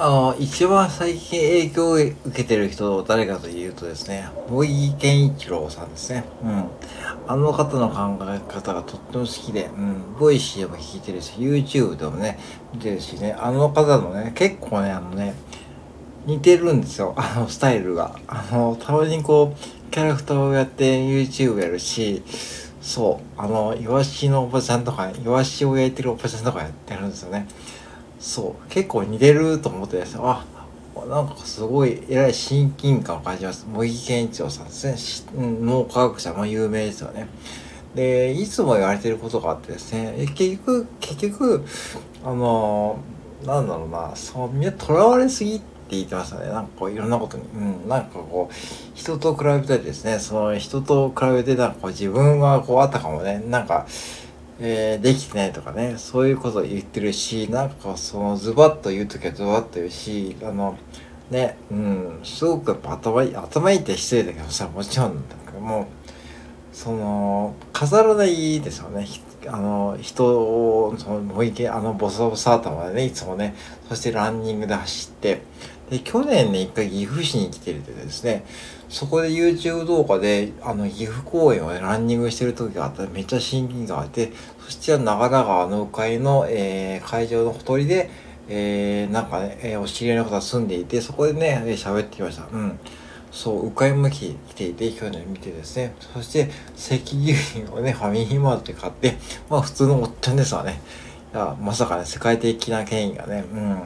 あの、一番最近影響を受けてる人、誰かというとですね、茂木健一郎さんですね。うん。あの方の考え方がとっても好きで、うん。 Voicy でも聞いてるし、YouTube でもね、見てるしね、あの方のね、結構ね、あのね、似てるんですよ、あのスタイルが。あの、たまにこう、キャラクターをやって YouTube やるし、そう、あの、イワシのおばちゃんとか、イワシを焼いてるおばちゃんとかやってるんですよね。そう結構似てると思ってですあなんかすごい偉い親近感を感じます。茂木健一郎さんですね。脳科学者も有名ですよね。でいつも言われてることがあってですね。結局結局あのなんだろうなそうみんなとらわれすぎって言ってましたね。なんかこういろんなことに。うんなんかこう人と比べたりですね。その人と比べてなんかこう自分はこうあったかもね。なんかえー、できてないとかね、そういうこと言ってるし、なんかそのズバッと言うときはズバッと言うし、あの、ね、うん、すごく頭、頭いいって失礼だけどさ、もちろん、なんかもう、その、飾らないですよね。あの、人を、その、もういけ、あの、ボサボサ頭でね、いつもね、そしてランニングで走って、で、去年ね、一回岐阜市に来てるでですね、そこで YouTube 動画で、あの、岐阜公園を、ね、ランニングしてる時があったらめっちゃ親近感があって、そして長良川の鵜飼の、えー、会場のほとりで、えー、なんかね、えー、お知り合いの方が住んでいて、そこでね、喋ってきました。うん。そう、鵜飼も来ていて、去年見てですね。そして、赤牛乳をね、ファミリーマートで買って、まあ普通のおっちゃんですわね。いや、まさかね、世界的な権威がね、うん。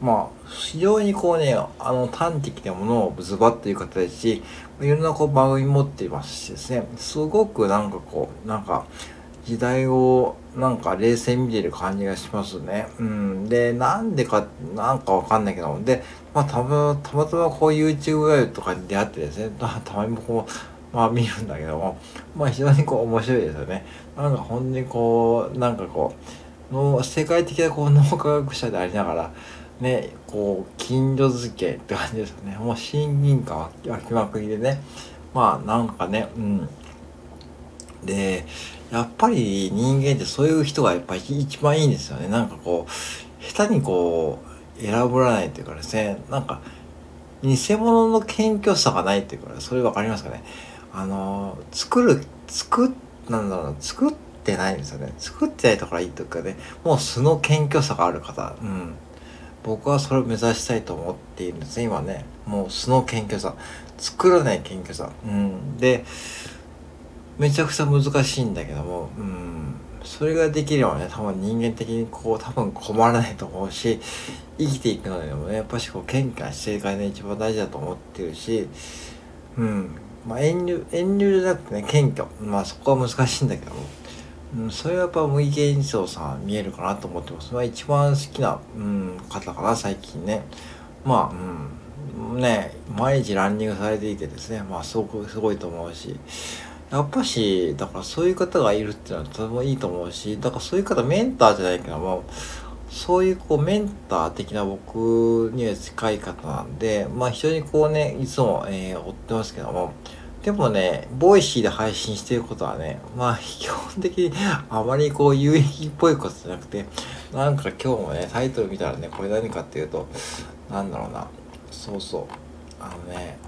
まあ、非常にこうね、あの、端的なものをズバッという方で、いろんなこう番組持っていますしですね、すごくなんかこう、なんか、時代をなんか冷静に見てる感じがしますね。うん。で、なんでか、なんかわかんないけども、で、まあ、たまたまたまこう YouTube ライブとかに出会ってですね、たまにこう、まあ見るんだけども、まあ非常にこう面白いですよね。なんか本当にこう、なんかこう、の世界的なこう脳科学者でありながら、ね、こう、近所付けって感じですよね。もう親近感湧きまくりでね。まあ、なんかね、うん。で、やっぱり人間ってそういう人がやっぱり一番いいんですよね。なんかこう、下手にこう、選ばないというかですね、なんか、偽物の謙虚さがないっていうか、それわかりますかね。あの、作る、作、なんだろう、作ってないんですよね。作ってないところがいいというかね、もう素の謙虚さがある方。うん。僕はそれを目指したいと思っているんですね今ね。もう素の謙虚さ作らない謙虚さ。うん。でめちゃくちゃ難しいんだけどもうん。それができればね多分人間的にこう多分困らないと思うし生きていくのでもねやっぱしこう謙虚な姿勢がね一番大事だと思ってるしうん。まあ遠慮遠慮じゃなくてね謙虚。まあそこは難しいんだけども。うん、それはやっぱ無意見長さん見えるかなと思ってます。まあ一番好きな、うん、方かな、最近ね。まあ、うん、ね、毎日ランニングされていてですね、まあすごくすごいと思うし、やっぱし、だからそういう方がいるっていうのはとてもいいと思うし、だからそういう方メンターじゃないけども、そういうこうメンター的な僕には近い方なんで、まあ非常にこうね、いつも、えー、追ってますけども、でもね、 Voicy で配信してることはね、まあ基本的にあまりこう有益っぽいことじゃなくて、なんか今日もね、タイトル見たらね、これ何かっていうと、なんだろうな、そうそう、あのね、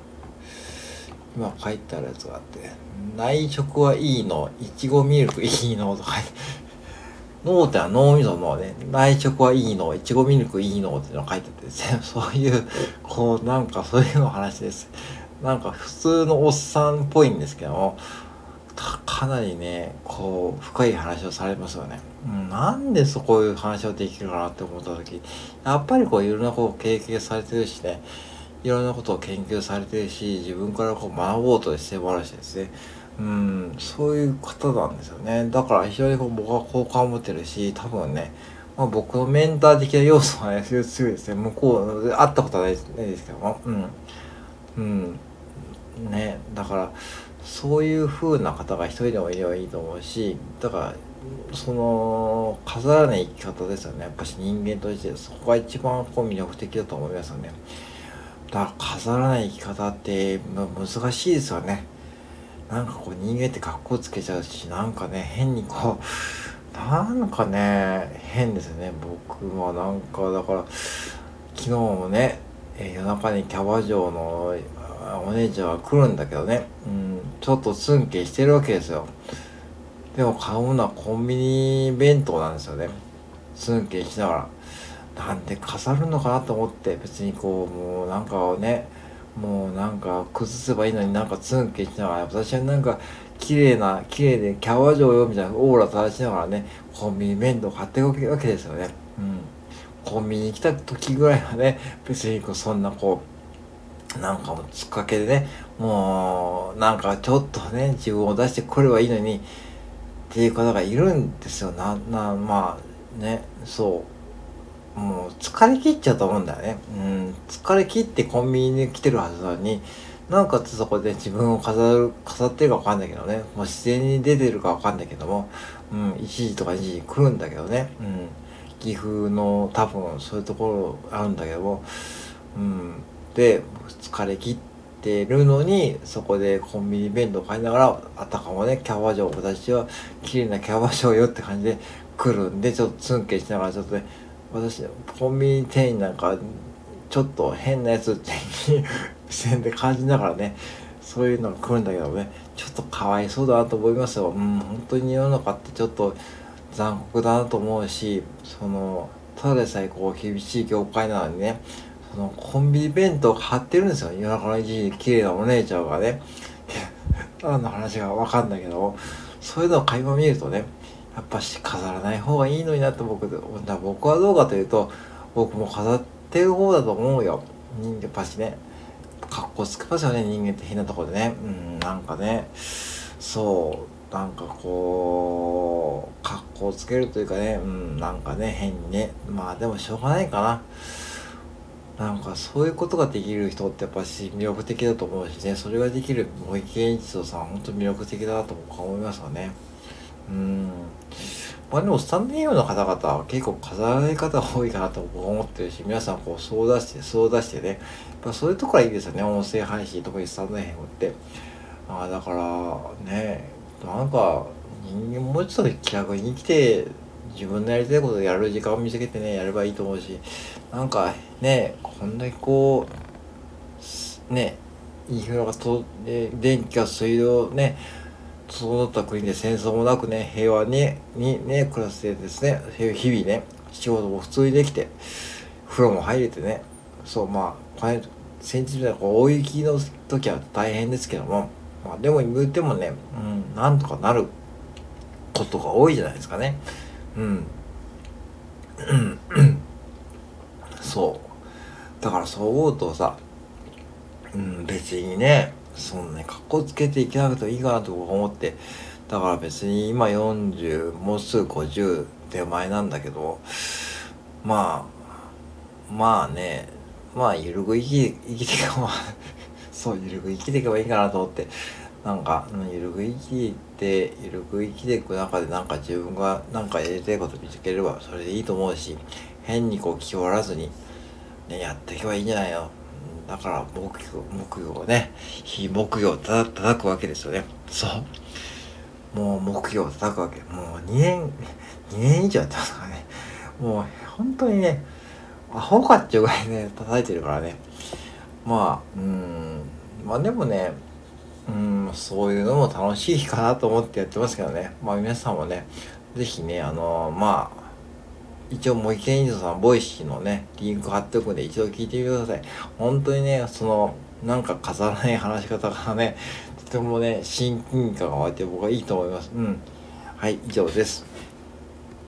今書いてあるやつがあって、内職はいいの、いちごミルクいいのとか書いて、脳っては脳みそのね、内職はいいの、いちごミルクいいのっていうのを書いててですね、そういう、こう、なんかそういうの話です。なんか普通のおっさんっぽいんですけどもかなりねこう深い話をされますよね、うん、なんでそこいう話をできるかなって思った時やっぱりこういろんなことを経験されてるしねいろんなことを研究されてるし自分からこう学ぼうとしてもらうしですねうんそういう方なんですよねだから非常にこう僕は好感を持ってるし多分ねまあ、僕のメンター的な要素はね、強いですね。向こう、会ったことはないですけども、うん。うん。ねだからそういう風な方が一人でもいればいいと思うしだからその飾らない生き方ですよね。やっぱし人間としてそこが一番こう魅力的だと思いますよね。だから飾らない生き方って難しいですよね。なんかこう人間って格好つけちゃうしなんかね変にこうなんかね変ですよね。僕はなんかだから昨日もね、夜中にキャバ嬢のお姉ちゃんが来るんだけどね、うん、ちょっとツンケしてるわけですよ。でも買うのはコンビニ弁当なんですよね。ツンケしながら。なんで飾るのかなと思って別にこうもうなんかねもうなんか崩せばいいのになんかツンケしながら私はなんか綺麗な綺麗でキャバ嬢よみたいなオーラ垂らしながらねコンビニ弁当買っていくわけですよね。うん。コンビニに来た時ぐらいはね別にこうそんなこうなんかもうつっかけでねもうなんかちょっとね自分を出してこればいいのにっていう方がいるんですよ。ななまあねそう。もう疲れ切っちゃうと思うんだよね。うん、疲れ切ってコンビニに来てるはずなのに、なんかそこで自分を飾る、飾ってるかわかんないけどね、もう自然に出てるかわかんないけども、うん、1時とか2時に来るんだけどね、うん、岐阜の多分そういうところあるんだけども、うん、で、疲れ切ってるのに、そこでコンビニ弁当買いながら、あたかもね、キャバ嬢、私は綺麗なキャバ嬢よって感じで来るんで、ちょっとツンケしながらちょっとね、私コンビニ店員なんかちょっと変なやつって視線で感じながらねそういうのが来るんだけどねちょっとかわいそうだなと思いますようん本当に世の中ってちょっと残酷だなと思うしそのただでさえこう厳しい業界なのにねそのコンビニ弁当買ってるんですよ。夜中の1時綺麗なお姉ちゃんがね何の話が分かんないけどそういうのを垣間見るとねやっぱし飾らない方がいいのになって僕だ僕はどうかというと僕も飾ってる方だと思うよ。人間やっぱしね格好つけますよね人間って変なとこでね。うんなんかねそうなんかこう格好つけるというかねうんなんかね変にね。まあでもしょうがないかな。なんかそういうことができる人ってやっぱし魅力的だと思うしね。それができる森健一郎さん本当魅力的だなと僕は思いますよね。うん。まあでもスタンディームの方々は結構飾らない方が多いかなと僕は思ってるし皆さんこうそう出してそう出してね。やっぱそういうところはいいですよね。音声配信特にスタンド FM って。ああだからねなんか人間もうちょっと気楽に生きて自分のやりたいことをやる時間を見つけてねやればいいと思うしなんかねこんだけこうねインフラがとで電気が水道ね整った国で戦争もなくね、平和に、にね、暮らしてですね、日々ね、仕事も普通にできて、風呂も入れてね、そう、まあ、これ、先日みたいな大雪の時は大変ですけども、まあ、でも言ってもね、うん、なんとかなることが多いじゃないですかね。うん。そう。だからそう思うとさ、うん、別にね、そんなにかっこつけていけなくてもいいかなと思ってだから別に今40もうすぐ50手前なんだけどまあまあねまあゆるく生き生きていけば そうゆるく生きていけばいいかなと思ってなんかゆるく生きてゆるく生きていく中でなんか自分がなんかやりたいこと見つければそれでいいと思うし変にこう気負わらずにねやっていけばいいんじゃないの。だから木魚木魚をね非木魚をた叩くわけですよね。そう。もう木魚を叩くわけ。もう2年 2年以上やってますからね。もう本当にねアホかっていうぐらいね叩いてるからね。まあうん。まあでもねうんそういうのも楽しいかなと思ってやってますけどね まあ皆さんもね是非ねあのまあ一応茂木健一郎さん、 Voicy のね、リンク貼っておくんで一度聞いてみてください。本当にね、その、なんか飾らない話し方がね、とてもね、親近感が湧いて僕はいいと思います。うん。はい、以上です。